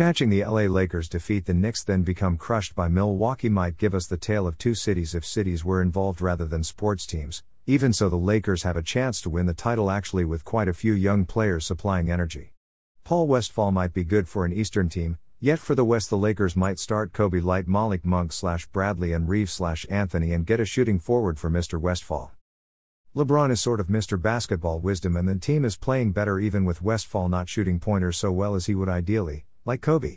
Catching the LA Lakers defeat the Knicks then become crushed by Milwaukee might give us the tale of two cities if cities were involved rather than sports teams. Even so, the Lakers have a chance to win the title actually with quite a few young players supplying energy. Paul Westfall might be good for an Eastern team, yet for the West the Lakers might start Kobe Light Malik Monk slash Bradley and Reaves slash Anthony and get a shooting forward for Mr. Westfall. LeBron is sort of Mr. Basketball wisdom and the team is playing better even with Westfall not shooting pointers so well as he would ideally, like Kobe.